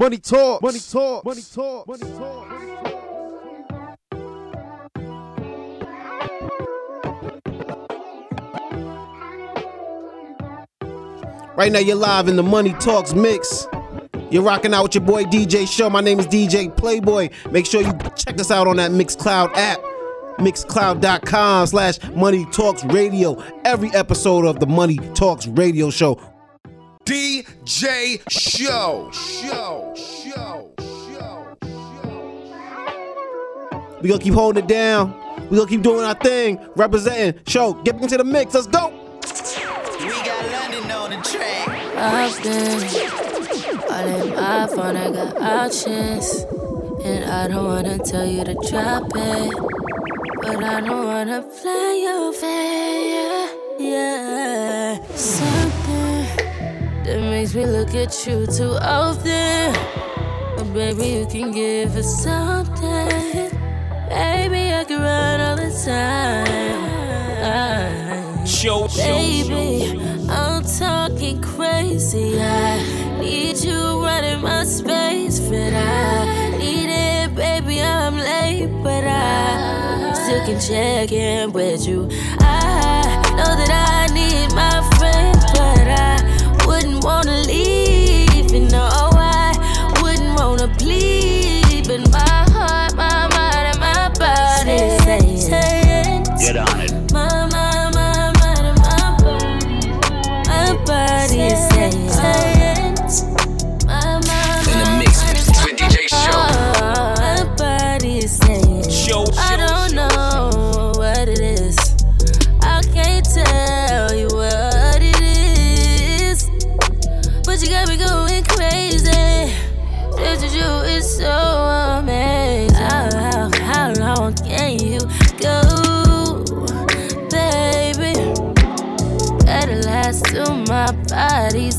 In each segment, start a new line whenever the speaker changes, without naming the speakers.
Money talk, money talk, money talk, money talk. Right now, you're live in the Money Talks mix. You're rocking out with your boy DJ Show. My name is DJ Playboy. Make sure you check us out on that Mixcloud app. Mixcloud.com slash Money Talks Radio. Every episode of the Money Talks Radio Show.
DJ Show. Show. Show. Show.
We gonna keep holding it down. We gonna keep doing our thing, representing. Show, get into the mix. Let's go.
We got London on the track.
I've been all in my phone, I got options. And I don't wanna tell you to drop it. But I don't wanna play your fair. Yeah, something that makes me look at you too often. But baby, you can give us something. Baby, I can run all the time.
Show.
Baby, I'm talking crazy. I need you running my space, but I need it, baby. I'm late, but I still can check in with you. I know that I need my friend, but I wouldn't wanna leave. You know, I wouldn't wanna bleed, but my heart, my mind, and my body saying,
Get on it.
You going crazy. This is you is so amazing. How, how, how long can you go, baby? Gotta last to my body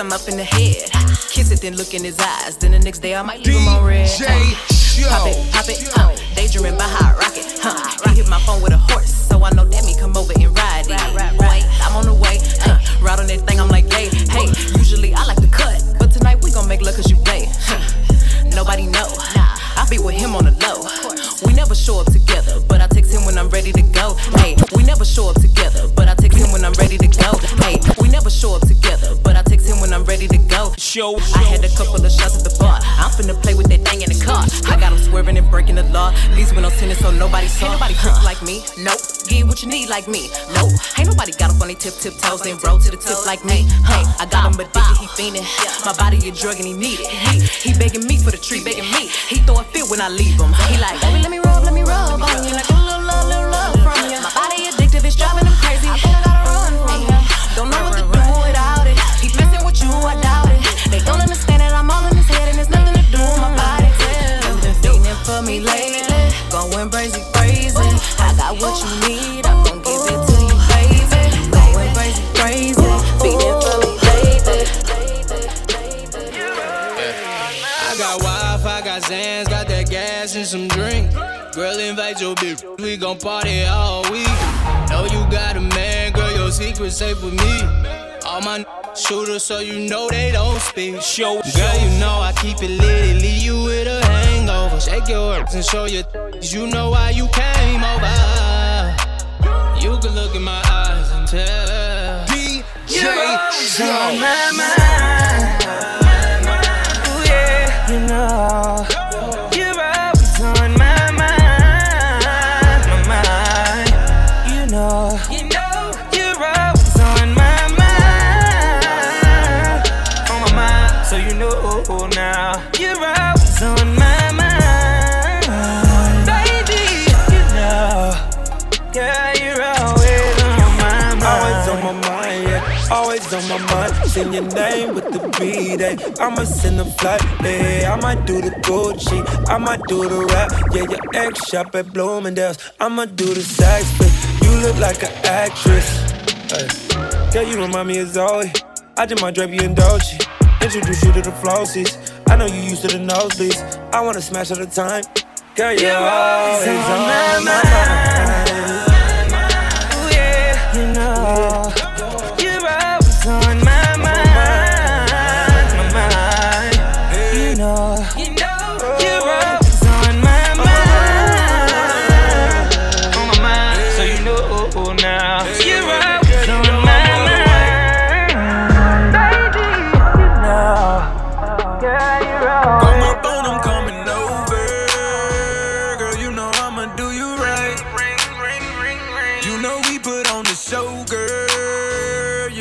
I
mess him up in the head. Kiss it, then look in his eyes. Then the next day I might leave him on red.
DJ
Pop it, pop it, huh? Daydreaming by hot rocket, huh? He hit my phone with a horse, so I know that me come over and ride it. Boy, I'm on the way, huh? Ride on that thing, I'm like, hey, hey. Usually I like to cut, but tonight we gon' make love cause you play. Huh? Nobody know. I be with him on the low. We never show up together, so nobody saw. Ain't nobody trick like me. Nope. Get what you need like me. Nope. Ain't nobody got up on they tip tip toes and roll to the tip like me. Hey, I got him addicted, he fiending. My body a drug and he need it. He, he begging me for the treat, begging me. He throw a fit when I leave him. He like, baby, let me rub, that and
some drink. Girl, invite your bitch, we gon' party all week. Know you got a man, girl, your secret safe with me. All my shooters, so you know they don't speak. Show, girl, you know I keep it lit, it leave you with a hangover. Shake your hips and show your, you know why you came over. You can look in my eyes and tell.
DJ
on
Show.
my mind. Ooh, yeah, you know. Mind.
Sing your name with the beat, eh. I'ma send a flight, yeah. I might do the Gucci, I might do the rap. Yeah, your ex shop at Bloomingdale's. I'ma do the sex flip. You look like an actress. Hey. Girl, you remind me of Zoe. I just might drape you in Dolce. Introduce you to the flossies. I know you used to the nosebleeds. I wanna smash all the time. Girl, you're, always on my mind.
Ooh, yeah, you know.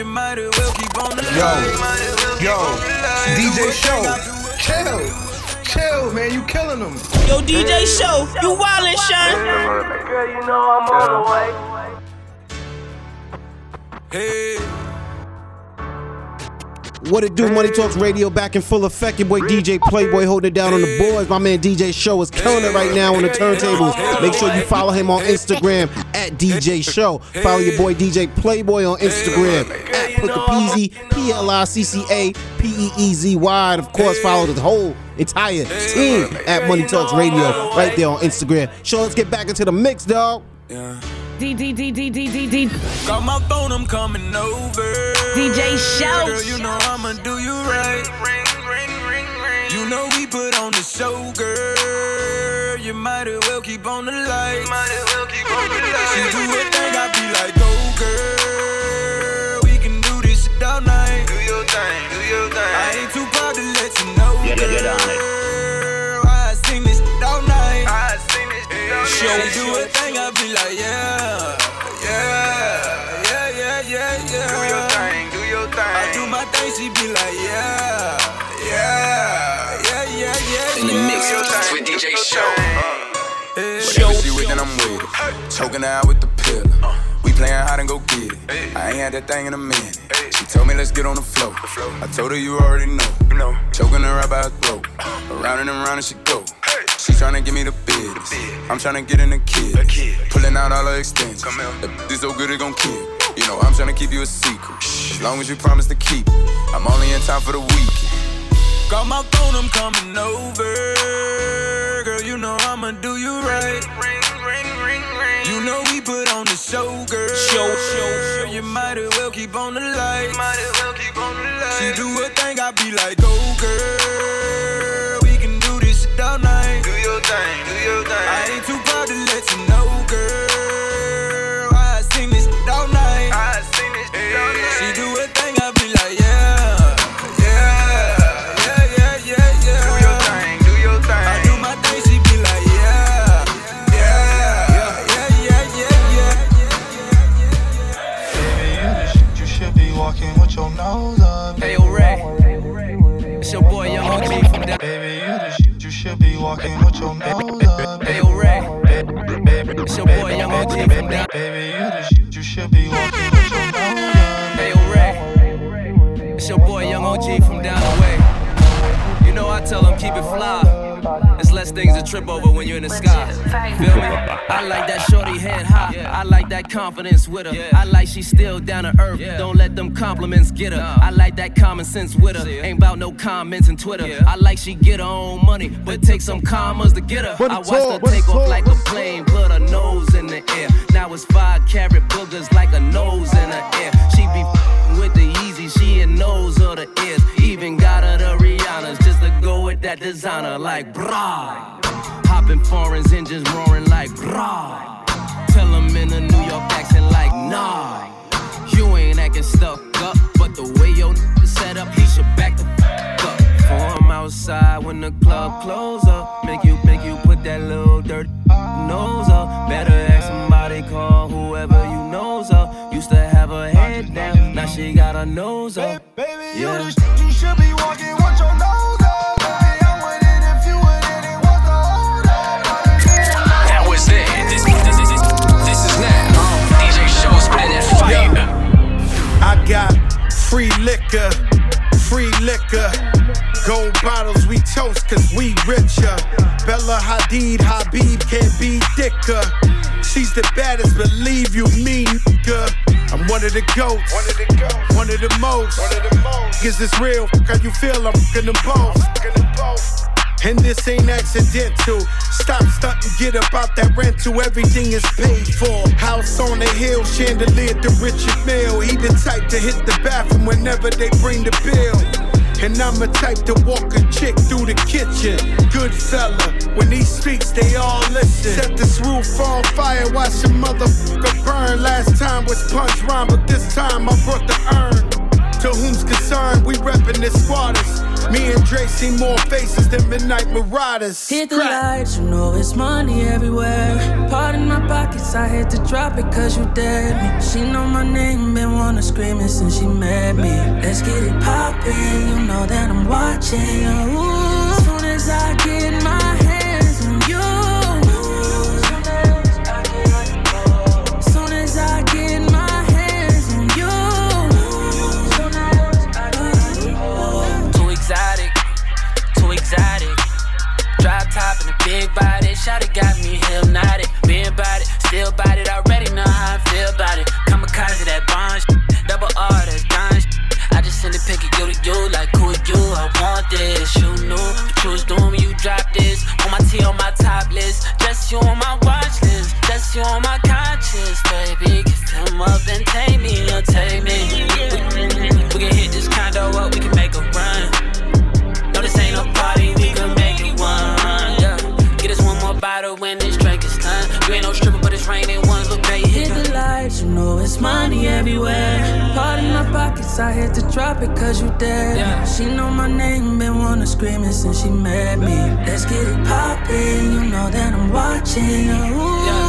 Might as well keep on the
Yo,
line.
yo, DJ Show. Chill, chill, man. You killing them.
Yo, DJ Show, you wildin', Sean.
Girl, you know I'm on the way.
Hey,
What it do? Money Talks Radio back in full effect. Your boy DJ Playboy holding it down on the boards. My man DJ Show is killing it right now on the turntables. Make sure you follow him on Instagram at DJ Show. Follow your boy DJ Playboy on Instagram at Pliccapeezy, P L I C C A P E E Z Y. And of course, follow the whole entire team at Money Talks Radio right there on Instagram. So let's get back into the mix, dog.
yeah.
D D D D D D D
Got my phone, I'm coming over.
DJ Show.
Girl, you know I'ma do you right. You know we put on the show, girl. You might as well keep on the lights. She do a thing, I be like, go, girl. We can do this shit all night. Do your thing, do your thing. I ain't too proud to let you know, girl. This shit all night. She do a thing, I be like, yeah, yeah, yeah, yeah, yeah, yeah. Do your thing, do your thing. I do my thing, she be like, yeah, yeah, yeah, yeah, yeah.
In the mix
yeah.
with DJ Show.
Whatever she with, then I'm with it. Choking out with the pill. Uh. We playing hide and go get it. I ain't had that thing in a minute. She told me let's get on the floor. I told her you already know. Choking her right by her throat. Around and around and she go. She tryna give me the business. I'm tryna get in the kid. Pulling out all her extensions. That this so good it gon' kill. You know I'm tryna keep you a secret. As long as you promise to keep it. I'm only in time for the weekend. Got my phone, I'm coming over. Girl, you know I'ma do you right. You know we put on the show, girl.
Show, show, show.
You might as well keep on the light. She do a thing, I be like, go, girl. Do this shit all night. Do your thing, do your thing. I ain't too proud to
It's your boy, Young OG from down.
Baby, you the shit you should be walking with your nose.
Hey, Ray. It's your boy, Young OG from down the way. You know I tell them keep it fly. Things to trip over when you're in the sky. Feel me? I like that shorty head high. I like that confidence with her. I like she still down to earth. Don't let them compliments get her. I like that common sense with her. Ain't about no comments in Twitter. I like she get her own money, but take some commas to get her. I watched her take off like a plane, put her nose in the air. Now it's five carat boogers like a nose in her air. She be with the easy, she in nose of the ears. Even got her the Rihanna's just to go with that designer like brah. Hopping foreigns, engines roaring like brah. Tell them in a New York accent like nah. You ain't acting stuck up, but the way your n- set up, he should back the f- up. Form outside when the club close up. Make you, make you put that little dirty nose up. Better ask somebody, call whoever you knows up. Used to have her head down, now she got her nose up.
Baby,
Yeah.
you the shit you should be walking
Gold bottles we toast cause we richer. Bella Hadid, Habib can't be thicker. She's the baddest, believe you me, nigga. I'm one of the goats, one of the goats, one of the most. One of the most. Is this real? How you feel? I'm fucking them both. And this ain't accidental. Stop stunting, get up out that rental. Everything is paid for. House on the hill, chandelier to Richard Mille. He the type to hit the bathroom whenever they bring the bill. And I'm the type to walk a chick through the kitchen. Good fella, when he speaks, they all listen. Set this roof on fire, watch a motherfucker burn. Last time was punch rhyme, but this time I brought the urn. To whom's concerned, we reppin' the squatters. Me and Dre see more faces than Midnight Marauders.
Hit the lights, you know it's money everywhere. Part in my pockets, I had to drop it cause you dared me. She know my name, been wanna scream it since she met me. Let's get it poppin', you know that I'm watching. Ooh, soon as I get my
shawty got me hypnotic. Been about it, still about it, already know how I feel about it. Kamikaze that bond, double R, done. shit. I just send a pic of you to you, like who are you? I want this. You knew what you was doing you dropped this. On my T on my top list, just you on my is. You ain't no stripper, but it's raining one. Look, baby, hit
the lights, you know it's money everywhere. Part in my pockets, I had to drop it cause you dead. She know my name, been wanna scream it since she met me. Let's get it poppin', you know that I'm watching. Ooh,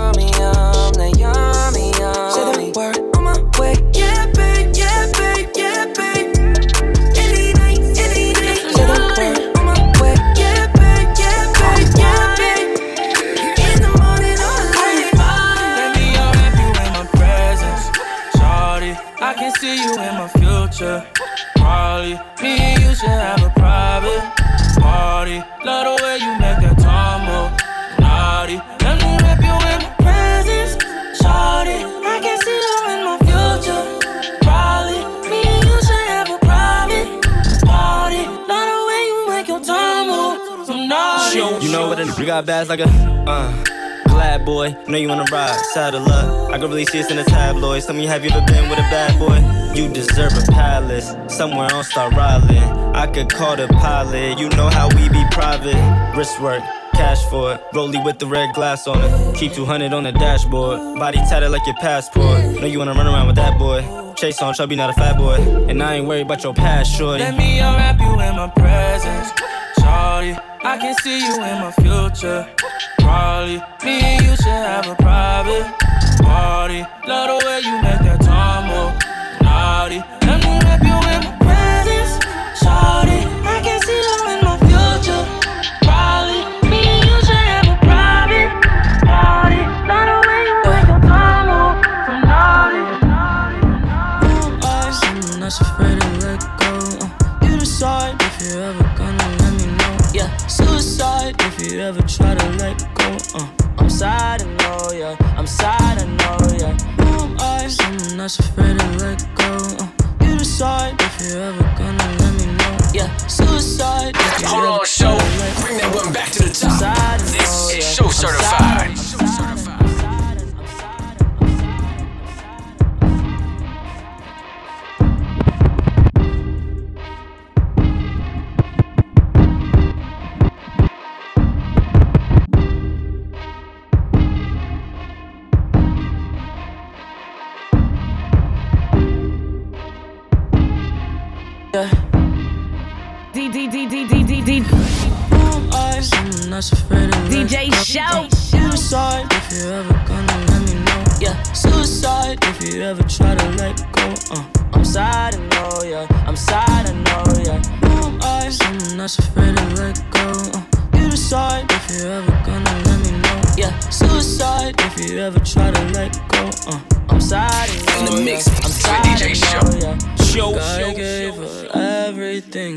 You
bags like a uh. Glad boy, know you wanna ride, side of luck. I can really see this in the tabloids. Tell me, have you ever been with a bad boy? You deserve a palace, somewhere on Star Island. I could call the pilot, you know how we be private. Wrist work, cash for it. Rollie with the red glass on it. Keep 200 on the dashboard. Body tatted like your passport. Know you wanna run around with that boy. Chase on chubby, not a fat boy. And I ain't worried about your past, shorty.
Let me unwrap you in my presence, shawty. I can see you in my future. Probably me and you should have a private party. Love the way you make that tumble, naughty. Let me wrap you in my presence, shawty. I can see
sad, I know, yeah. I'm sad, I know, yeah. Who am I? Someone that's afraid to let go. Uh, you decide if you're ever gonna let me know. Yeah, suicide
Hold on, show.
try to let
Bring that one back to the top.
Sad,
This
know,
is
yeah.
show certified.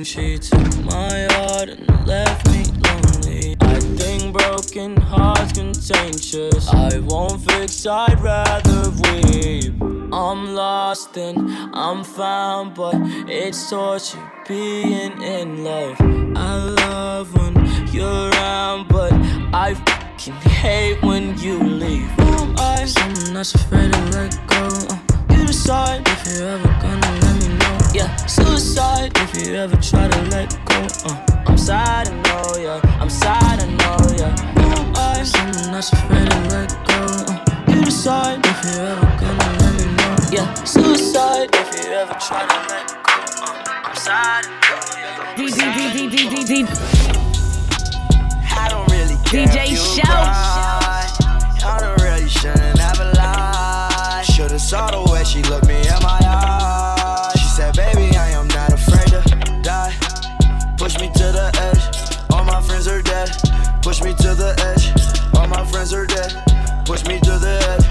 She took my heart and left me lonely. I think broken hearts contagious. I won't fix, I'd rather weep. I'm lost and I'm found, but it's torture being in love. I love when you're around, but I fucking hate when you leave. Who am I? Someone that's afraid to let go. You decide if you're ever gonna let me know. Yeah, suicide if you ever try to let go. Uh, I'm sad, I know, yeah. I'm sad, I know, yeah. Who am I? Someone that's afraid to let go. Uh, you decide if you're ever gonna let me know. Yeah, suicide if you ever try to let go. Uh, I'm sad, I know, yeah.
D D D D D D D
I don't really care
DJ
if saw the way she looked me in my eyes. She said, baby, I am not afraid to die. Push me to the edge. All my friends are dead. Push me to the edge. All my friends are dead. Push me to the edge.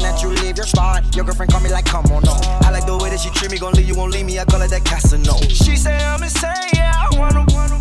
That you leave your spot, your girlfriend call me like, come on, no. I like the way that she treat me. Gon' leave you, won't leave me. I call it that Casino. She say I'm insane, yeah. I wanna, wanna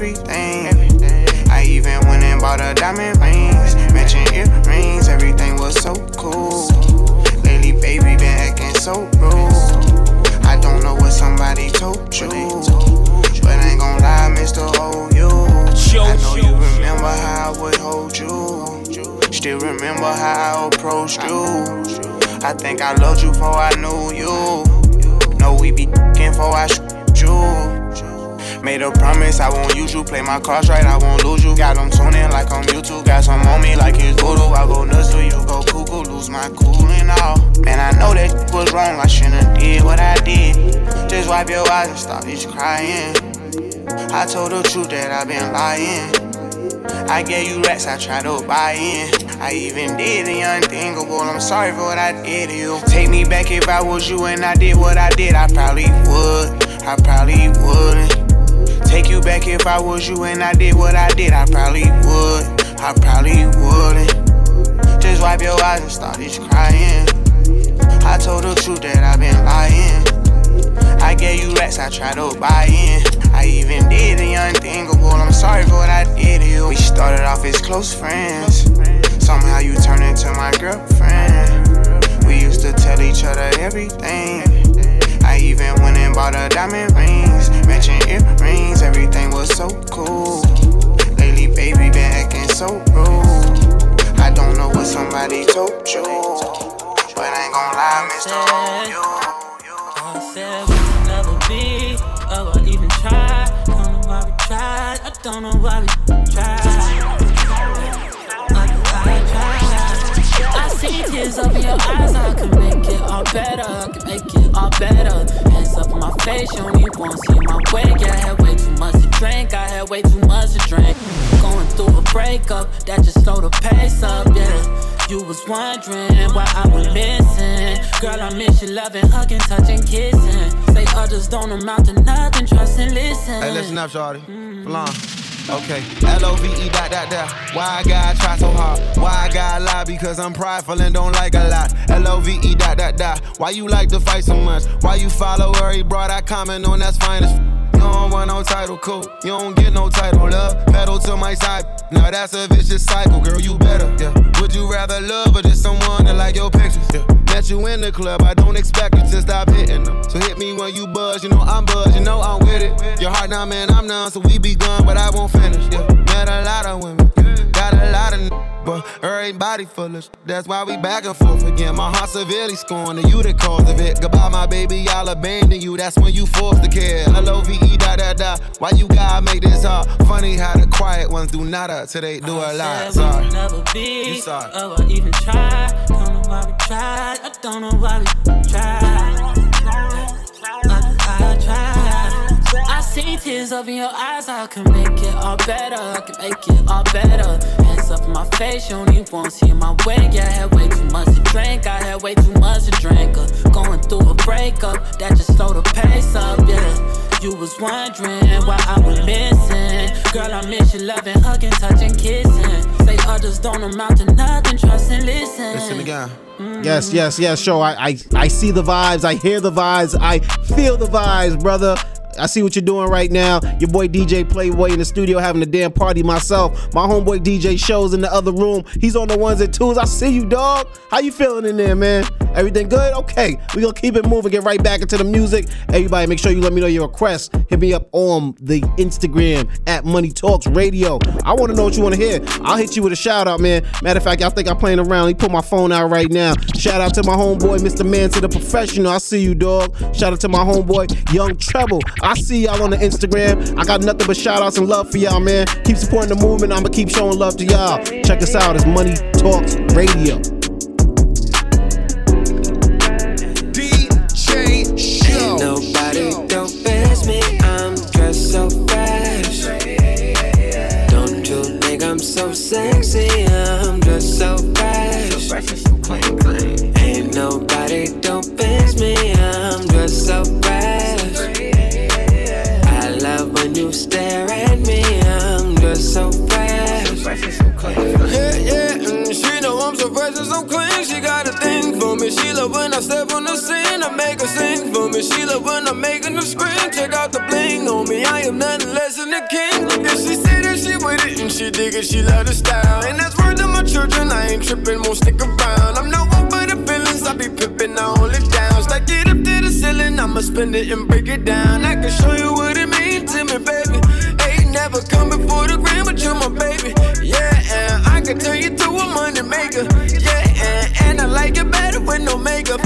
everything. I even went and bought her diamond rings, matching earrings. Everything was so cool. Lately, baby, been acting so rude. I don't know what somebody told you, but I ain't gon' lie, Mr. Hold you. I know you remember how I would hold you. Still remember how I approached you. I think I loved you before I knew you. Know we be f***ing before I shoot you. Made a promise I won't use you. Play my cards right, I won't lose you. Got them tuning like I'm YouTube. Got some on me like it's voodoo. I go nuts till you go cuckoo. Lose my cool and all. Man, I know that was wrong. I shouldn't did what I did. Just wipe your eyes and stop this crying. I told the truth that I've been lying. I gave you racks, I tried to buy in. I even did the unthinkable. I'm sorry for what I did to you. Take me back if I was you and I did what I did. I probably would. I probably wouldn't. Take you back if I was you and I did what I did. I probably would. I probably wouldn't. Just wipe your eyes and start this crying. I told the truth that I've been lying. I gave you racks, I tried to buy in. I even did the unthinkable. I'm sorry for what I did to you. We started off as close friends. Somehow you turned into my girlfriend. We used to tell each other everything. I even went and bought her diamond rings, matching earrings. Everything was so cool. Lately, baby, been acting so rude. I don't know what somebody told you, but I ain't gon' lie, Mr. You.
Said we could never be, oh, I even tried. Don't know why we tried. I don't know why we tried. I. See tears up in your eyes. I can all better. Can make it all better. Hands up on my face, you don't wanna see my way. Yeah, I had way too much to drink. I had way too much to drink. Going through a breakup that just slowed the pace up. Yeah. You was wondering why I was missing. Girl, I miss you loving, hugging, touching, kissing. Say others don't amount to nothing, trust and listen.
Hey, listen up, shawty. Mm. Flan. Okay, L-O-V-E dot dot dot. Why I gotta try so hard? Why I gotta lie? Because I'm prideful and don't like a lot. L-O-V-E dot dot dot. Why you like to fight so much? Why you follow where he brought? I comment on that's fine as don't want no title, cool. You don't get no title, love. Pedal to my side. Now that's a vicious cycle, girl. You better, yeah. Would you rather love or just someone that like your pictures? Yeah. Met you in the club, I don't expect you to stop hitting them. So hit me when you buzz, you know I'm buzz, you know I'm with it. Your heart now, man, I'm none, so we be gone, but I won't finish. Yeah. Met a lot of women, got a lot of. N- but everybody full of sh- That's why we back and forth again. My heart severely scorned, and you the cause of it. Goodbye, my baby, I'll abandon you. That's when you forced to care. L O V E da da da. Why you gotta make this hard? Funny how the quiet ones do nada till they do a lot.
We
Sorry.
never be.
You sorry.
Oh, I even tried. Don't know why we tried. I don't know why we tried. See tears up in your eyes. I can make it all better. I can make it all better. Hands up in my face. You don't want to see my way. Yeah, I had way too much to drink. I had way too much to drink. Uh, going through a breakup that just slowed the pace up. Yeah. You was wondering why I was missing. Girl, I miss you loving, hugging, touching, kissing. Say others don't amount to nothing, trust and listen.
Listen again.
Yes, yes, yes. sure. I, I, I see the vibes. I hear the vibes. I feel the vibes, brother. I see what you're doing right now. Your boy DJ Playboy in the studio having a damn party myself. My homeboy DJ shows in the other room. He's on the ones and twos. I see you, dog. How you feeling in there, man? Everything good? Okay. We gonna keep it moving. Get right back into the music. Everybody, make sure you let me know your requests. Hit me up on the Instagram at Money Talks Radio. I want to know what you want to hear. I'll hit you with a shout out, man. Matter of fact, I think I'm playing around. He put my phone out right now. Shout out to my homeboy, Mr. Man to the professional. I see you, dog. Shout out to my homeboy, Young Treble. I see y'all on the Instagram. I got nothing but shout outs and love for y'all, man. Keep supporting the movement. I'ma keep showing love to y'all. Check us out. It's Money Talks Radio.
DJ Show.
Nobody don't pass me, I'm dressed so fresh. Don't you think I'm so sexy? I'm dressed so fresh. Ain't nobody don't pass me, I'm dressed so fresh.
Check out the bling on me. I am nothing less than a king. If she say that she with it and she dig it, she love the style. And that's word to my children. I ain't tripping, won't stick around. I'm no one for the feelings. I be pippin', I hold it down. Stack it up to the ceiling. I'ma spend it and break it down. I can show you what it means to me, baby. Ain't never come before the grand, but you're my baby. Yeah, and I can turn you to a money maker. Yeah, and, and I like it better with no makeup.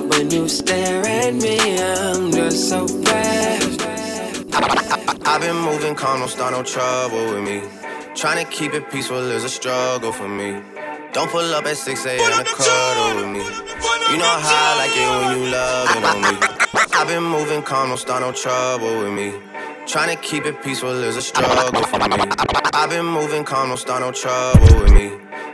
Love when you stare at me. I'm just so fresh.
I've been moving calm, don't start no trouble with me. Trying to keep it peaceful is a struggle for me. Don't pull up at 6 a.m. to cuddle with me. You know how I like it when you loving on me. I've been moving calm, don't start no trouble with me. Trying to keep it peaceful is a struggle for me. I've been moving calm, don't start no trouble with me.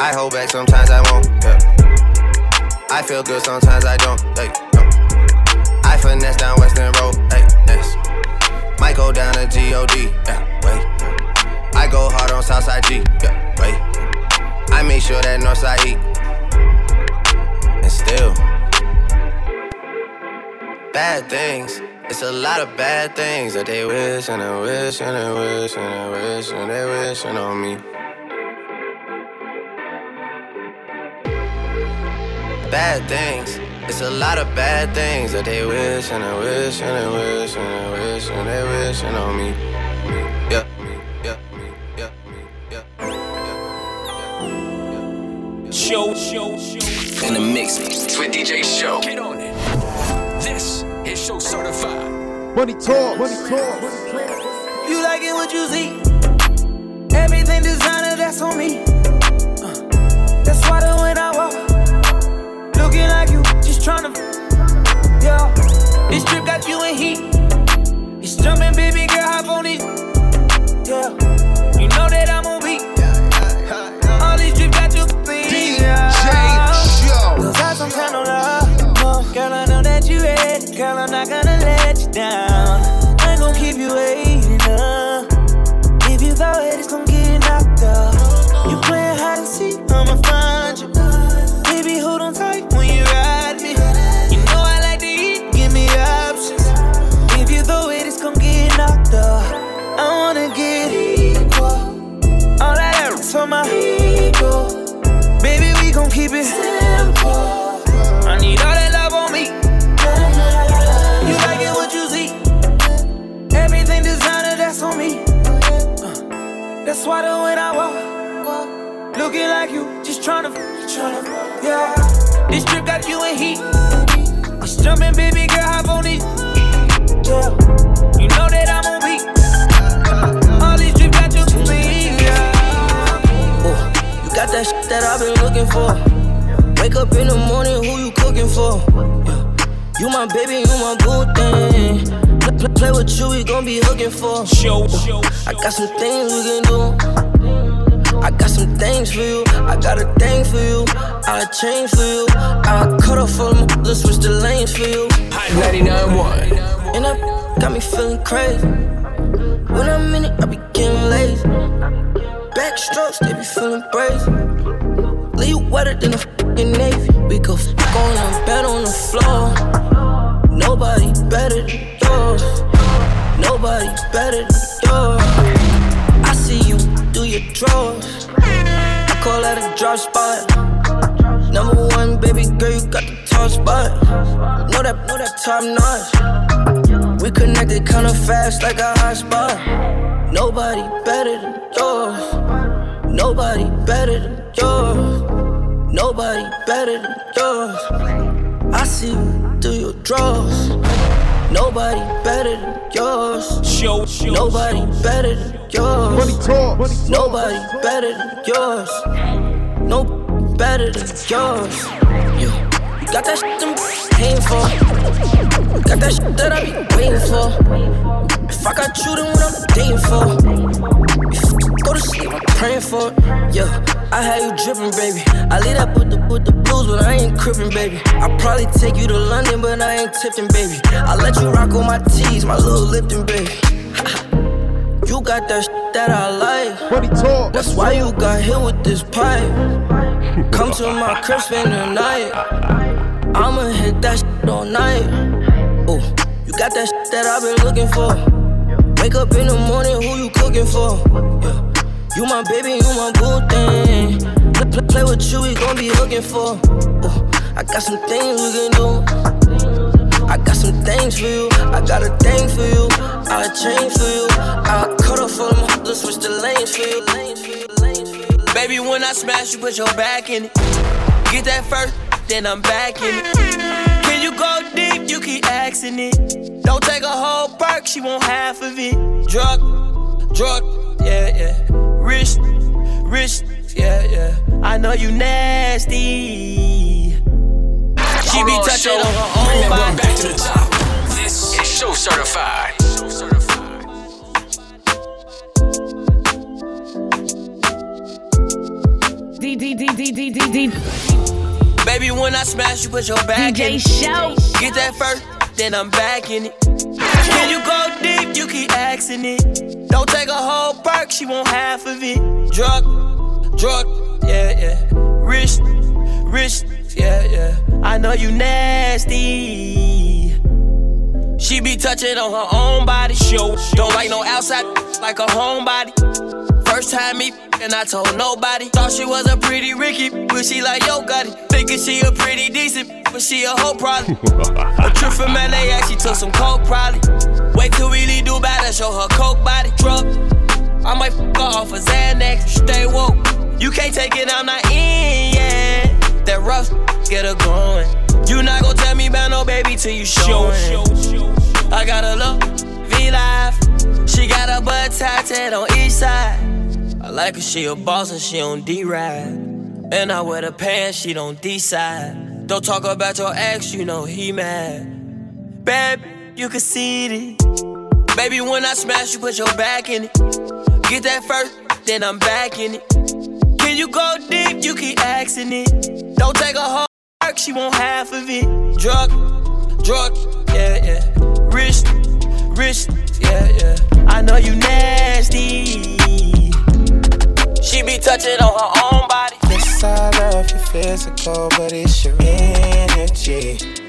I hold back sometimes I won't. Yeah. I feel good sometimes I don't. Hey, no. I finesse down Weston Road. Hey, yes. Might go down to God. Yeah, wait. I go hard on Southside G. Yeah, wait. I make sure that Northside eat. And still, bad things. It's a lot of bad things that they wish and they wish and they wish and they wish and they wishing on me. Bad things. It's a lot of bad things that they wish and they wish and they wish and they wish and they wishing on me. Yeah. Me, yeah, me, yeah, me, yeah, yeah, yeah.
Show, show, show. In the mix with DJ Show. Get on it. This is Show Certified.
Money talk, money talk.
You like it what you see. Everything designer, that's on me. Baby girl, hop on it. Simple. I need all that love on me. You like it what you see. Everything designer, that's on me. Uh, that's why the when I walk, looking like you, just tryna, tryna, yeah. This trip got you in heat. It's jumping, baby girl, hop on it. Yeah, you know that I'm on beat. All these trips got you clean, yeah.
You got that shit that I've been looking for.
Wake up in the morning, who you cooking for? Yeah. You my baby, you my boo thing. Play, play, with you, we gon' be hooking for. Show, show. I got some things we can do. I got some things for you. I got a thing for you. I'll change for you. I'll cut off all my let's switch the lanes for you.
99.1.
And that got me feeling crazy. When I'm in it, I be getting lazy. Backstrokes, they be feeling brazy. Leave wetter than a fucking navy. We go fuck on the bed on the floor. Nobody better than yours. Nobody better than yours. I see you do your drawers. I call that a drop spot. Number one, baby girl, you got the top spot. Know that, know that top notch. We connected kinda fast like a hot spot. Nobody better than yours. Nobody better than yours. Nobody better than yours. I see you do your drawers. Nobody better than yours.
Show, show.
Nobody better than yours.
Money talk.
Nobody better than yours. No better than yours. You, you got that shit I'm paying for. Got that shit that I be waiting for. If I got you, then what I'm dating for. Sleep, I'm praying for it. Yeah, I had you dripping, baby. I lead up with the with the blues, but I ain't crippin', baby. I probably take you to London, but I ain't tipping, baby. I let you rock on my tees, my little Lipton, baby. You got that shit that I like. That's why you got hit with this pipe. Come to my crib, spend the night. I'ma hit that shit all night. Oh, you got that shit that I've been looking for. Wake up in the morning, who you cooking for? Yeah. You my baby, you my boo thing. Play, play, with you, we gon' be looking for. Oh, I got some things we can do. I got some things for you. I got a thing for you. I'll change for you. I'll cut off all them hoes, switch the lanes for you.
Baby, when I smash, you put your back in it. Get that first, then I'm back in it. Can you go deep? You keep asking it. Don't take a whole perk, she want half of it. Drug, drug, yeah, yeah. Rich, rich, yeah, yeah. I know you nasty. She be
Hold on,
touching
show.
on her
Bring
own
that one
body.
back to the top. This is show certified.
D D D D D D D
Baby, when I smash, you put your back
DJ
in it.
Show.
Get that first, then I'm back in it. Can you go deep? You keep asking it. Don't take a whole perk, she want half of it. Drug, drug, yeah, yeah. Rich, rich, yeah, yeah. I know you nasty. She be touching on her own body. Show, don't like no outside, like a homebody. First time me and I told nobody. Thought she was a pretty Ricky, but she like yo got it. Thinking she a pretty decent, but she a hoe probably. a trip from LAX, she took some coke probably. Wait till we leave Dubai to show her coke body. Drug, I might fuck her off a Xanax. Stay woke, you can't take it, I'm not in yet. That rough, get her going. You not gon' tell me about no baby till you show I got a look, V Live. She got a butt tattooed on each side. I like her, she a boss and she on D ride. And I wear the pants, she don't decide. Don't talk about your ex, you know he mad. Babe, you can see it. Baby, when I smash, you put your back in it. Get that first, then I'm back in it. Can you go deep? You keep asking it. Don't take a whole perk, she want half of it. Drug, drug, yeah, yeah. Rich, rich, yeah, yeah. I know you nasty. She be touching on her own body.
Yes, I love your physical, but it's your energy.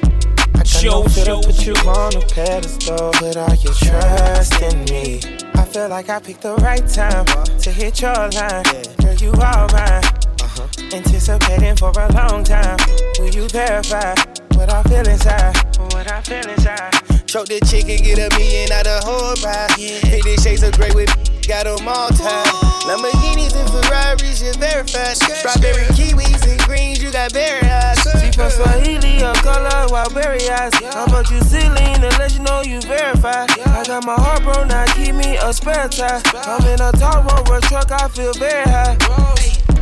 I got no fit to put you on a pedestal, but are you trusting me? I feel like I picked the right time to hit your line. Girl, you all mine. Uh-huh. Anticipating for a long time. Will you verify what I feel inside? What I feel inside.
Choke the chicken, get a million out of whole ride. Fifty shades of gray with got them all tied. Lamborghinis and Ferraris, you're verified. Strawberry kiwis and greens, you got berry eyes.
She from Swahili, a color wild berry eyes. How about you ceiling to let you know you verified? I got my heart broke, now keep me a spare tire. I'm in a tall rover truck, I feel very high.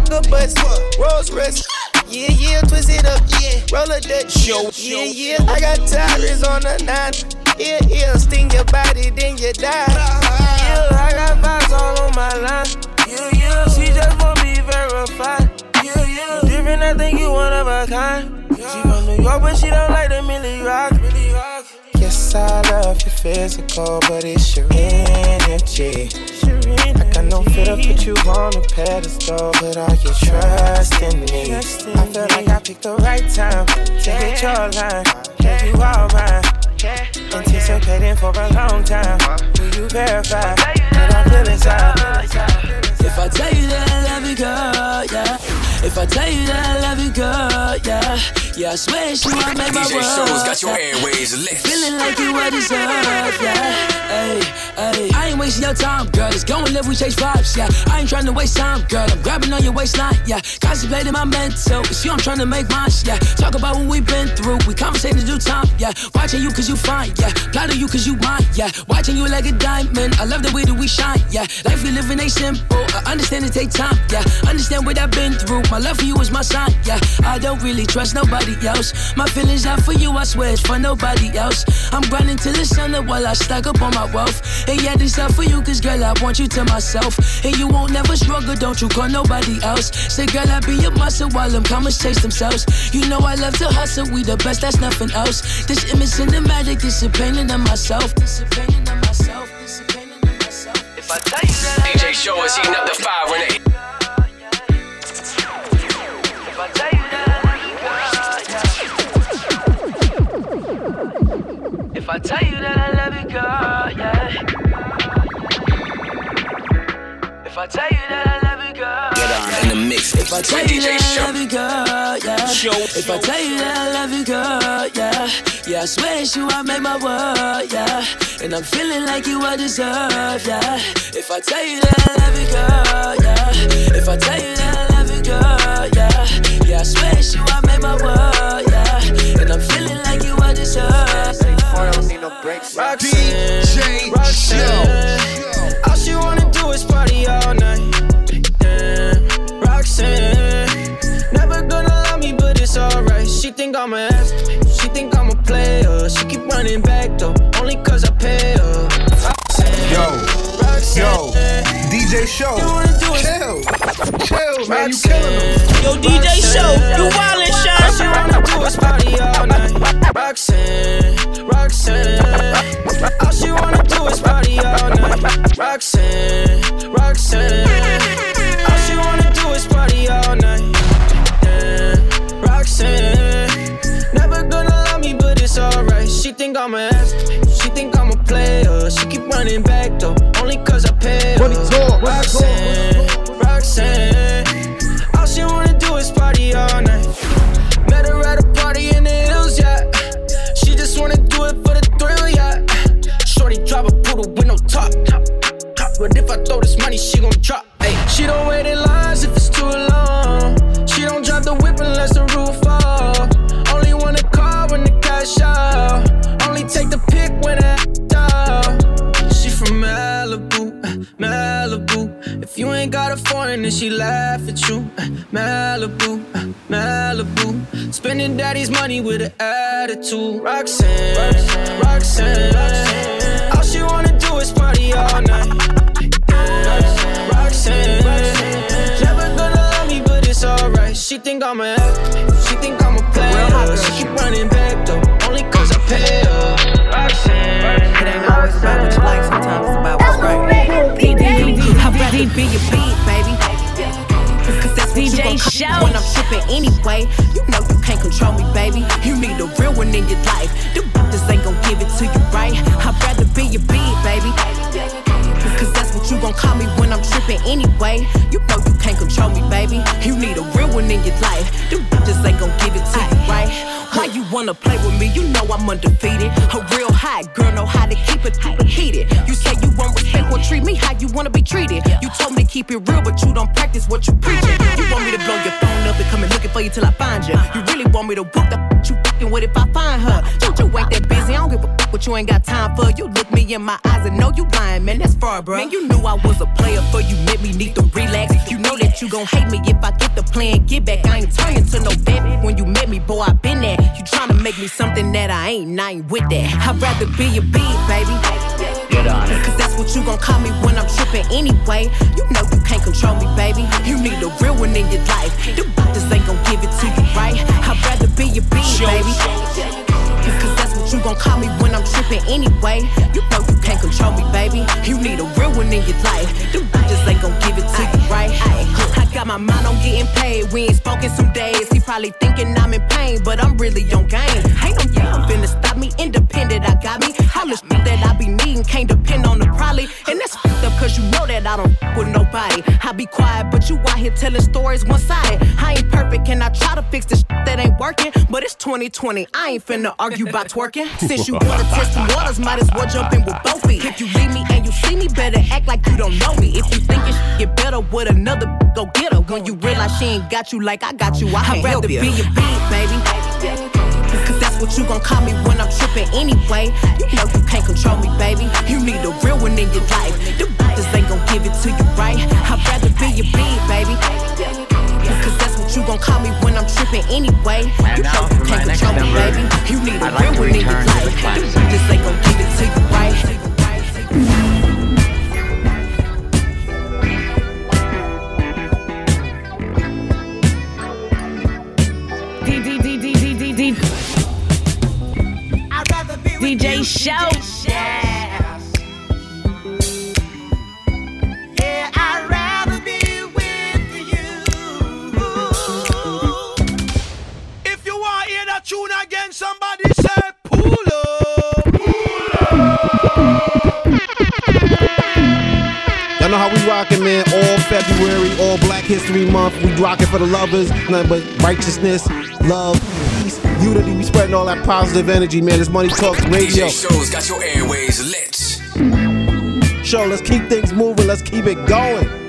Good butts, Rolls Royce.
Yeah, yeah, twist it up, yeah. Roll a Dutch, show, yeah, yeah. I got tires on the nine. Yeah, yeah, sting your body, then you die. Yeah, I got vibes all on my line. Yeah, yeah, she just want me verified. Yeah, yeah, different, I think you one of a kind. She from New York, but she don't like the Millie Rock. Millie Rock. Yes, I love your physical, but it's your energy. I got no fit to put you on a pedestal, but all your trust in me. I feel like I picked the right time to hit your line. Get you all mine. Anticipating for a long time. Will you verify that I feel inside?
If I tell you that I love you, girl, yeah. If I tell you that I love you, girl, yeah. Yeah, I swear it's you, I made my
DJ
world.
Show's got your airways lit.
Feeling like you were deserved, yeah. Hey, hey. I ain't wasting your time, girl. Let's go and live, we chase vibes, yeah. I ain't trying to waste time, girl. I'm grabbing on your waistline, yeah. Contemplating my mental. It's you, I'm trying to make mine, yeah. Talk about what we've been through. We conversating due time, yeah. Watching you cause you fine, yeah. Of you cause you mine, yeah. Watching you like a diamond. I love the way that we shine, yeah. Life we living ain't simple. I understand it take time, yeah. Understand what I've been through. My love for you is my sign, yeah. I don't really trust nobody else. My feelings are for you, I swear it's for nobody else. I'm grinding till the sun up while I stack up on my wealth. And yeah, this all for you, cause girl, I want you to myself. And you won't never struggle, don't you call nobody else. Say, girl, I be your muscle while them commas chase themselves. You know I love to hustle, we the best, that's nothing else. This image cinematic, this is painting of myself. This is painting of myself. This is painting of myself.
If I tell you that I
DJ Show is heating up the fire
I tell you that I love you, girl.
Get on in the mix
If I tell you that I
Show.
love you, girl, yeah. If I tell you that I love you, girl, yeah. Yeah, I swear it's you, I made my world, yeah. And I'm feeling like you I deserve, yeah. If I tell you that I love you, girl, yeah. If I tell you that I love you, girl, yeah. Yeah, I swear it's you, I made my world, yeah. And I'm feeling like you I deserve.
I don't need no breaks.
DJ
Roxanne. All she wanna do is party all night. Yeah. Roxanne. Never gonna love me, but it's alright. She think I'm an ass. She think I'm a player. She keep running back though, only cause I pay her. Roxanne.
Yo, yo, DJ Show.
You wanna do is
Chill, chill, man. You killing them.
Yo, DJ Show, you wildin', Sean. All she wanna do is party all night. Roxanne, Roxanne. All she wanna do is party all night. Roxanne, Roxanne. All she wanna do is party all night. Yeah, Roxanne. Never gonna love me, but it's alright. She think I'm an ass. She think I'm a player. She keep running back though, only cause I pay her.
Money talk, money.
Roxanne, Roxanne. If I throw this money, she gon' drop. She don't wait in lines if it's too long. She don't drive the whip unless the roof fall. Only wanna call when the cash out. Only take the pick when the out. She from Malibu, Malibu. If you ain't got a foreign, then she laugh at you. Malibu, Malibu. Spending daddy's money with an attitude. Roxanne, Roxanne. All she wanna do is party all night. Yeah, Roxanne. Never gonna love me, but it's alright. She think I'm a she think I'm a player. She keep running back though, only cause I pay her. Roxanne.
It ain't always about what you like, sometimes it's about what's right. I'd rather be your beat, baby. Cause that's what you
DJ
gon'
Show.
when I'm tripping anyway. You know you can't control me, baby. You need a real one in your life. The bitches ain't gon' give it to you right. I'd rather be your beat, baby. Cause that's what you gon' call me when I'm trippin' anyway. You know you can't control me, baby. You need a real one in your life. The bitches ain't gon' give it to you right. Why you wanna play with me? You know I'm undefeated. A real hot girl know how to keep it, keep it heated. You say you won't respect, won't treat me how you wanna be treated. You told me to keep it real, but you don't practice what you preaching. You want me to blow your phone up and come and looking for you till I find you. You really want me to whoop the you fucking with if I find her. You, you ain't that busy, I don't give a fuck what you ain't got time for. You look me in my eyes and know you lying, man, that's far, bro. Man, you knew I was a player for you met me, need to relax. You know that you gon' hate me if I get the plan, get back. I ain't turning to no baby. When you met me, boy, I been there. You tryna make me something that I ain't, I ain't with that. I'd rather be a bee, baby.
Get on it.
Cause that's what you gon' call me when I'm trippin' anyway. You know you can't control me, baby. You need a real one in your life. The doctors ain't gon' give it to you right. I'd rather be a bee, baby. You gon' call me when I'm trippin' anyway. You know you can't control me, baby. You need a real one in your life. The doctors ain't gon' give it to you right. I got my mind on getting paid. We ain't spoken some days. He probably thinking I'm in pain, but I'm really on game. Ain't no yeah, finna stop me. Independent, I got me. All the that I be needing can't depend on I be quiet, but you out here telling stories one sided. I ain't perfect and I try to fix the shit that ain't working. But it's 2020, I ain't finna argue about twerking. Since you wanna test the waters, might as well jump in with both feet. If you leave me and you see me, better act like you don't know me. If you think it should get better with another, go get her. When you realize she ain't got you like I got you, I
I'd
can't
rather
help
be
you.
a
Be your beat, baby. Cause that's what you gon' call me when I'm trippin' anyway. You know you can't control me, baby. You need a real one in your life. The doctors ain't gon' give it to you right. I'd rather be your beat, baby. Cause that's what you gon' call me when I'm trippin' anyway. You know you can't control me, baby. You need a real one in your
return to the
life. The
classics.
ain't gon' give it to you right.
DJ Show.
Yeah, I'd rather be with you.
If you want to hear that tune again, somebody say pull up.
Y'all know how we rockin', man. All February, all Black History Month. We rockin' for the lovers. Nothing but righteousness, love, peace, unity. We spreading all that positive energy, man. This Money Talks Radio.
DJ Show's got your airways lit.
Show, let's keep things moving. Let's keep it going.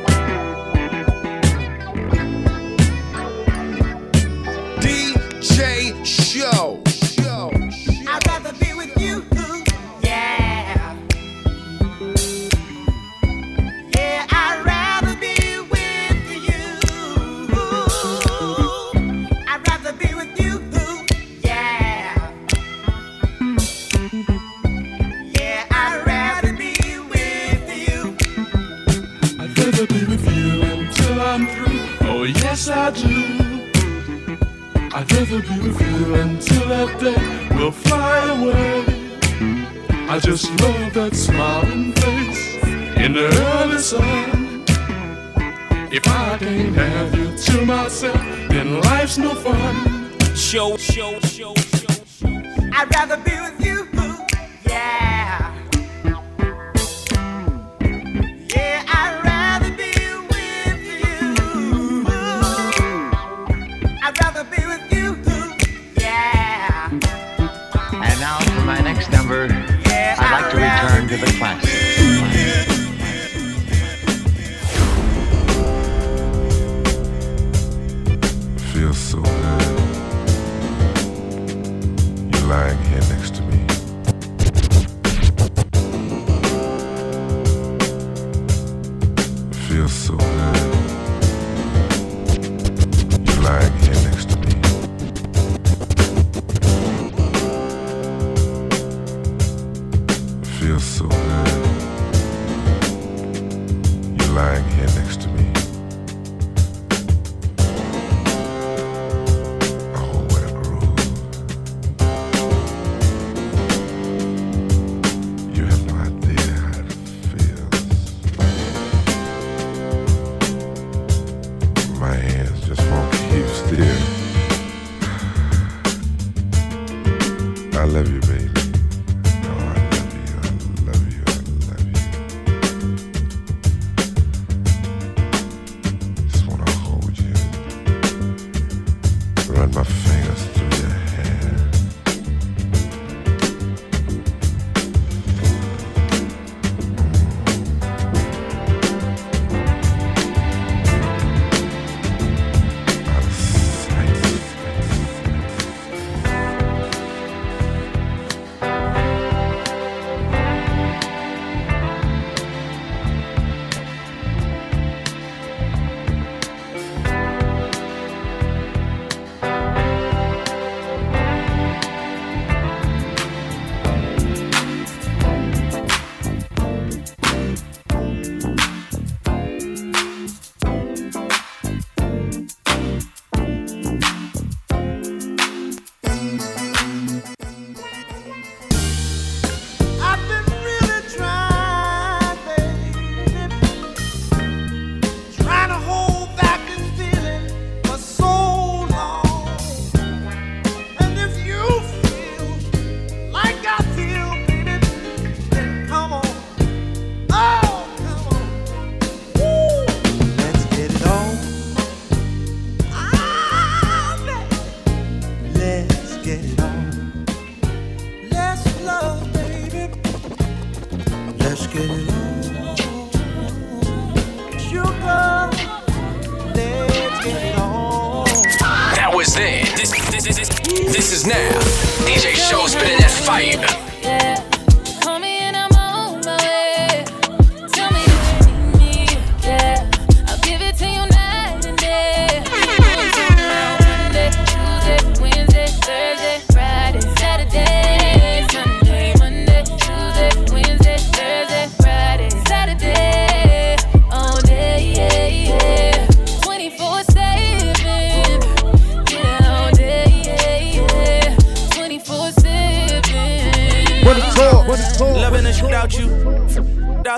I'd rather be with you
until that day we'll fly away. I just love that smiling face in the early sun. If I can't have you to myself, then life's no fun.
Show, show, show, show,
show. I'd rather be with
the
class. my face.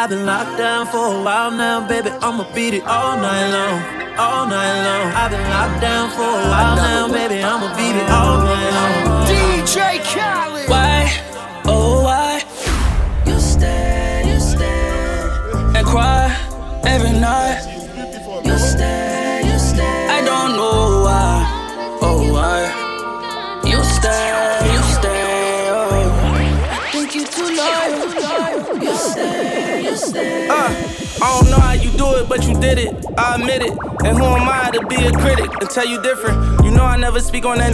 I've been locked down for a while now, baby. I'ma beat it all night long, all night long. I've been locked down for a while now, baby. I'ma beat it all night long.
DJ Khaled.
Why? Oh, why? You stay, you stay, and cry every night.
Uh, I don't know how you do it, but you did it. I admit it. And who am I to be a critic and tell you different? You know I never speak on that.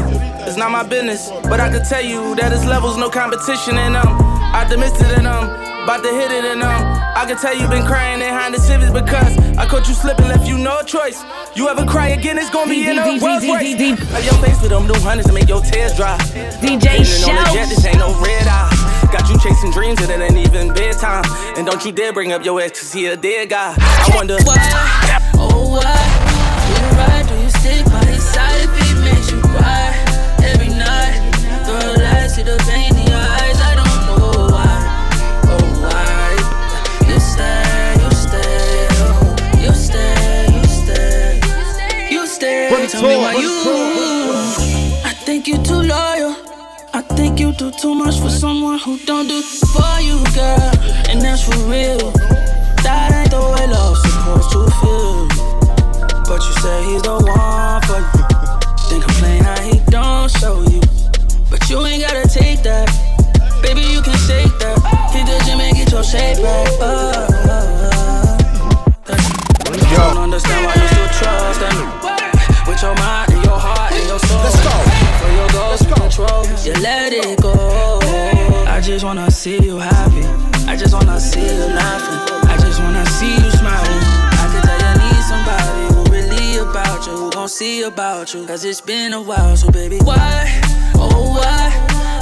It's not my business. But I can tell you that it's levels, no competition, and I'm optimistic and I'm about to hit it, and um, I can tell you been crying behind the civics because I caught you slipping, left you no choice. You ever cry again, it's gonna be in a Rolls Royce. Have your face with them new hundreds and make your tears dry.
DJ
Sitting on the jet, this ain't no red eye. Got you chasing dreams and it ain't even bedtime. And don't you dare bring up your ex, cause he a dead guy. I wonder
why. Oh, why? Do you ride? Do you stick by his side if he makes you cry every night? Girl, I see the pain in your eyes. I don't know why. Oh, why? You stay, you stay, oh, you stay, you stay, you stay.
Put it
Tell me why you. You do too much for someone who don't do for you, girl. And that's for real. That ain't the way love's supposed to feel. But you say he's the one for you. Then complain how he don't show you. But you ain't gotta take that. Baby, you can shake that. Hit the gym and get your shape back. Uh, uh, uh. I don't understand why you still trust me. With your mind and your heart just wanna see you happy. I just wanna see you laughing. I just wanna see you smiling. I can tell you need somebody who really about you, who gon' see about you. Cause it's been a while, so baby, why? Oh, why?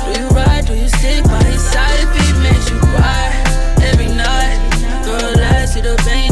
Do you ride? Do you stick by his side if he makes you cry every night? Girl, I see the pain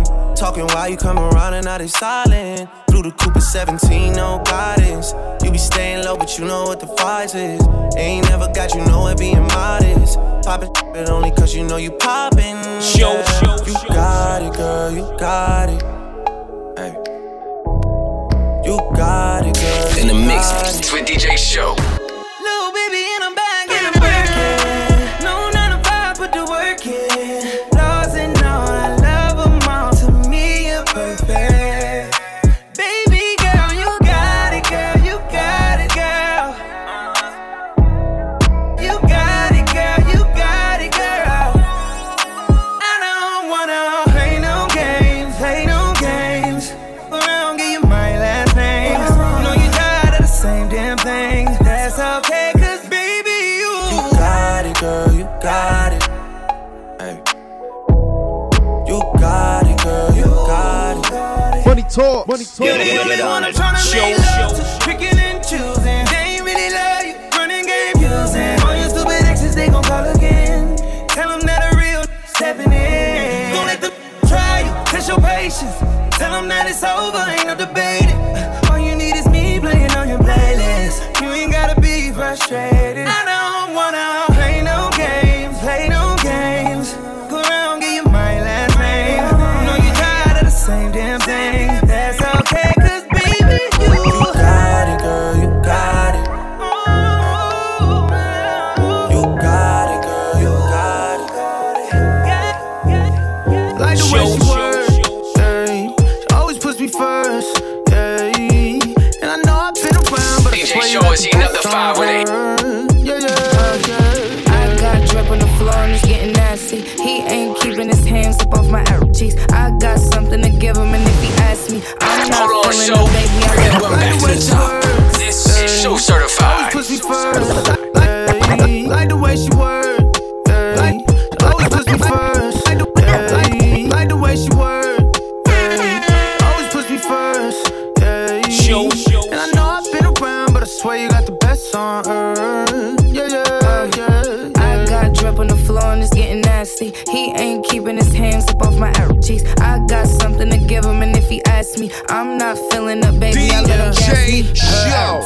Talking while you come around and now they silent. Blue the Cooper 17, no guidance. You be staying low, but you know what the price is. Ain't never got you know it being modest. Poppin' it only cause you know you poppin'.
Show,
yeah.
show,
You
show.
got it, girl, you got it. Hey. You got it, girl.
In the mix
got it.
with DJ Show.
It.
Money talk, money talk.
You the only one I'm tryna make love to. Picking and choosing. They ain't really love you. Running game using. All your stupid exes, they gon' call again. Tell them that a real stepping in. Don't let them try you. Test your patience. Tell them that it's over. Ain't no debating. All you need is me playing on your playlist. You ain't gotta be frustrated. I don't wanna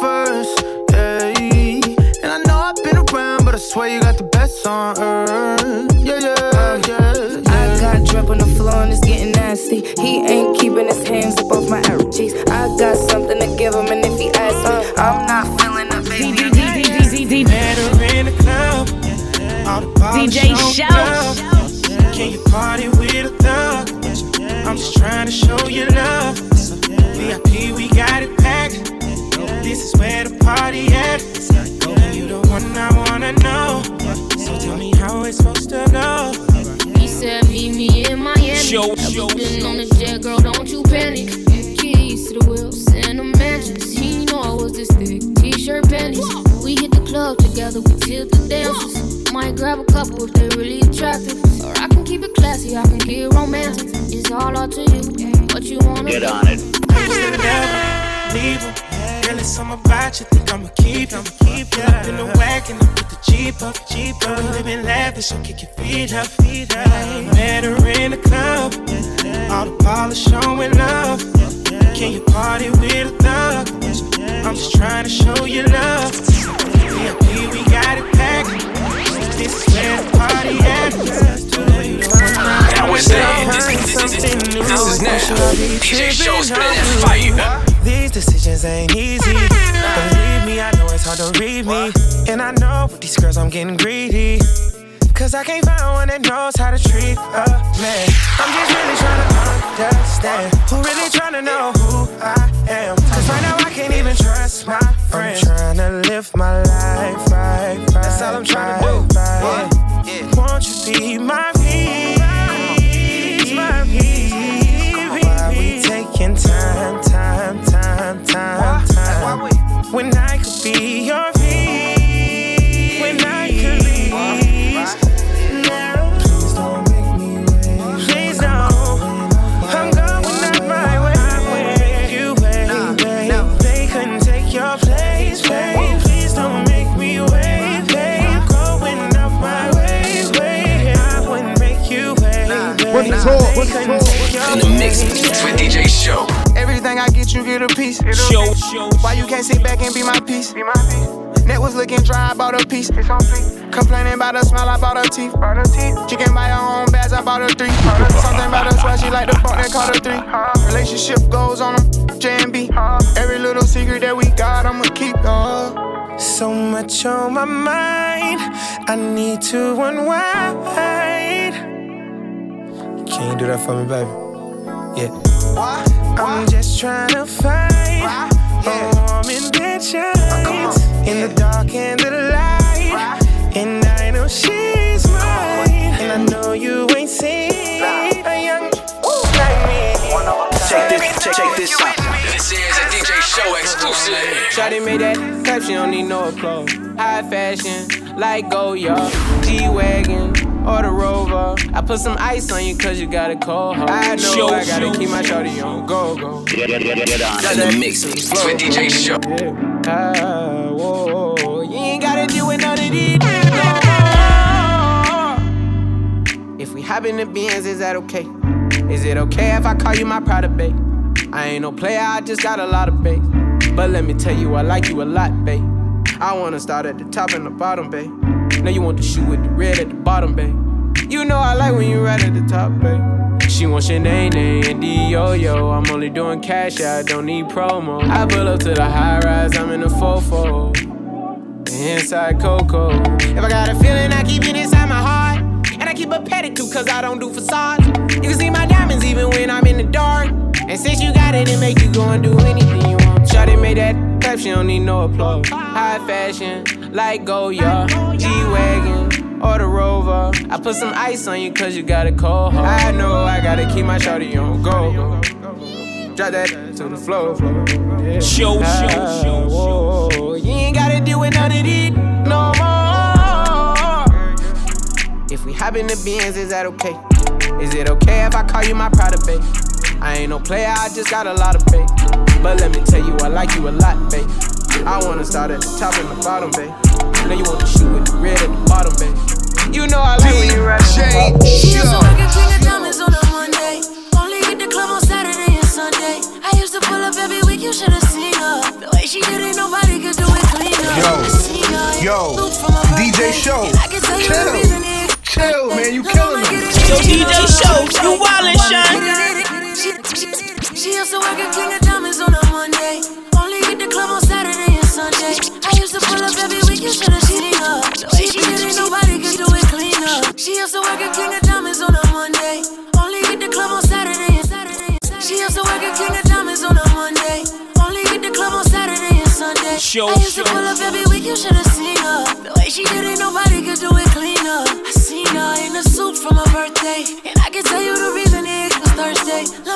first, hey. And I know I've been around, but I swear you got the best on earth. Yeah, yeah, yeah.
I got drip on the floor and it's getting nasty. He ain't keeping his hands up off my arrow cheeks. I got something to give him, and if he asks me, I'm not feeling up, baby.
Met her in the club. All the bottles
DJ
on
Show.
the Can you party with a thug? I'm just trying to show you love. VIP, where the party at. You the one I wanna know. So tell me how it's supposed to go.
He said, Meet me in Miami.
Show, show,
Everything on the jet, girl, don't you panic. Keys to the wheels and the mansions. He know I was this thick. T-shirt panties. We hit the club together, we tip the dances. Might grab a couple if they really attractive. Or I can keep it classy, I can keep it romantic. It's all up to you. What you wanna
Get
do.
on it.
I used to never leave it's something about you, think I'ma keep him. Keep you up in the wagon, up with the Jeep up, Jeep up. We living lavish, so kick your feet up, feet up. Met her in the club, all the polish showing love. Can you party with a thug? I'm just trying to show you love. VIP, we got it packed. This is where the party at.
That was it. This, this, this, this is now. DJ Show spinning fire.
These decisions ain't easy. Believe me, I know it's hard to read me. And I know with these girls I'm getting greedy. Cause I can't find one that knows how to treat a man. I'm just really trying to understand. Who really trying to know who I am? Cause right now I can't I
get, you get a piece.
Show.
Why you can't sit back and be my piece? Be my piece. Net was looking dry, I bought a piece. It's on fleek. Complaining about the smell, I bought her teeth. She can buy her own bags, I bought her three. Something about her swag, she like the fuck, that call her three. Relationship goes on them, J and B. Every little secret that we got, I'ma keep. Uh.
So much on my mind, I need to unwind. Can you do that for me, baby? Yeah. I'm just trying to find a warm intentions in the dark and the light. And I know she's mine, and I know you ain't seen a young like me.
Check this, check, check this out. This is a DJ Show exclusive.
Shawty made that clap, she don't need no applause. High fashion, like Goyard, G-Wagon, or the Rover. I put some ice on you cause you got a cold heart. I know
Show,
I gotta
show,
keep my shawty on go, go.
Get, get, get, get on. In the mix with DJ Show.
Ah, whoa, whoa. You ain't gotta deal with none of these no. If we hop in the Benz, is that okay? Is it okay if I call you my pride babe? I ain't no player, I just got a lot of bass. But let me tell you, I like you a lot, babe. I wanna start at the top and the bottom, babe. Now you want the shoe with the red at the bottom, babe. You know I like when you right at the top, babe. She wants Shanae and D-Yo-Yo. I'm only doing cash, I don't need promo. I pull up to the high rise, I'm in the fofo. Inside Coco. If I got a feeling, I keep it inside my heart. And I keep a pedicure, cause I don't do facades. You can see my diamonds even when I'm in the dark. And since you got it, it make you go and do anything you want. Shawty made that clap, she don't need no applause. High fashion, like Goyard, G-Wagon, or the Rover. I put some ice on you cause you got a cold heart. I know I gotta keep my shawty on go. Drop that to the floor. Yeah.
Show, show, ah, show,
show. You ain't gotta deal with none of these no more. If we hop in the Benz, is that okay? Is it okay if I call you my pride babe? I ain't no player, I just got a lot of babe. But let me tell you, I like you a lot, babe. I wanna start at the top and the bottom, babe. Now you want the shoe with the red at the bottom, babe. You know I like when you ride at the
used to work at King of Diamonds on a Monday. Only hit the club on Saturday and Sunday. I used to pull up every week, you should have seen her. The way she did it, nobody could do it cleaner.
Yo,
I seen her in
yo,
the booth from her
DJ. Show,
I can tell you the
chill. Chill, man, you killing me.
Yo,
DJ Show, you wildin',
Sean. She, used to work at King of Diamonds on a Monday. Only hit the club on Saturday and Sunday. I used to pull up every week, you should have seen her. The way she did it, nobody could do it cleaner. She used to work at King of Diamonds on a Monday. Only hit the club on Saturday and Saturday. She used to work at King of Diamonds on a Monday. Only hit the club on Saturday and Sunday.
Show,
I used to pull up every week, you should have seen her. The way she did it, nobody could do it cleaner. I seen her in a suit from her birthday. And I can tell you the reason it was Thursday.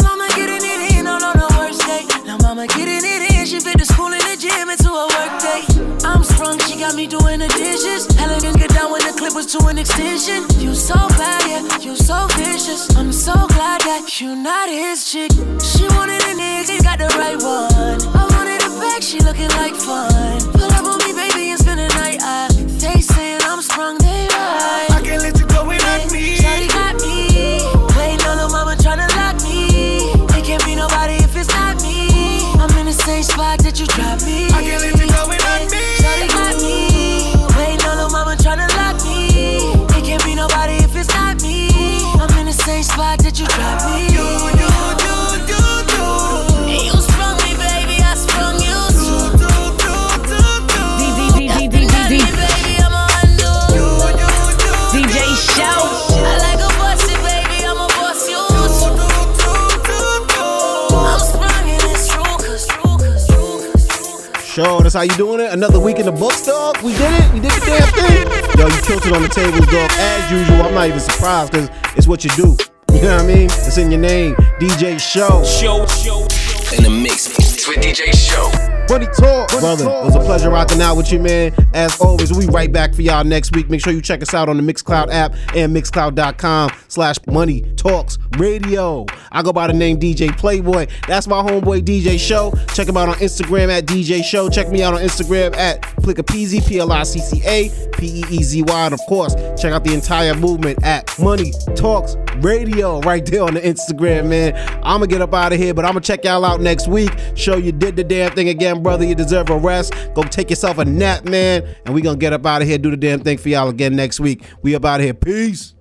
Mama getting it in, she fit the school and the gym into a work day. I'm sprung, she got me doing the dishes. Elegance get down when the clip was to an extension. You so bad, yeah, you so vicious. I'm so glad that you not his chick. She wanted an ex, he got the right one. I wanted a back, she looking like fun. Pull up on me, baby, and spend the night. I, they saying I'm sprung, they right.
I can't let you go without me.
Shawty got me. Same spot that you dropped me.
I can't let you go without me.
Shawty got me. Waiting on the mama tryna lock me. It can't be nobody if it's not me. I'm in the same spot that you dropped me.
Show, that's how you doing it. Another week in the books, dog. We did it. We did the damn thing. Yo, you tilted on the tables, dog. As usual, I'm not even surprised because it's what you do. You know what I mean? It's in your name. DJ Show.
Show, show, show. In the mix with DJ Show.
Money Talk. Brother, it was a pleasure rocking out with you, man. As always, we right back for y'all next week. Make sure you check us out on the Mixcloud app and mixcloud.com slash money talks radio. I go by the name DJ Playboy. That's my homeboy DJ Show. Check him out on Instagram at DJ Show. Check me out on Instagram at Pliccapeezy, P-L-I-C-C-A, P-E-E-Z-Y. And of course, check out the entire movement at Money Talks Radio right there on the Instagram, man. I'm gonna get up out of here, but I'm gonna check y'all out next week. Show you did the damn thing again, brother. You deserve a rest. Go take yourself a nap, man. And we gonna get up out of here, do the damn thing for y'all again next week. We up out of here. Peace.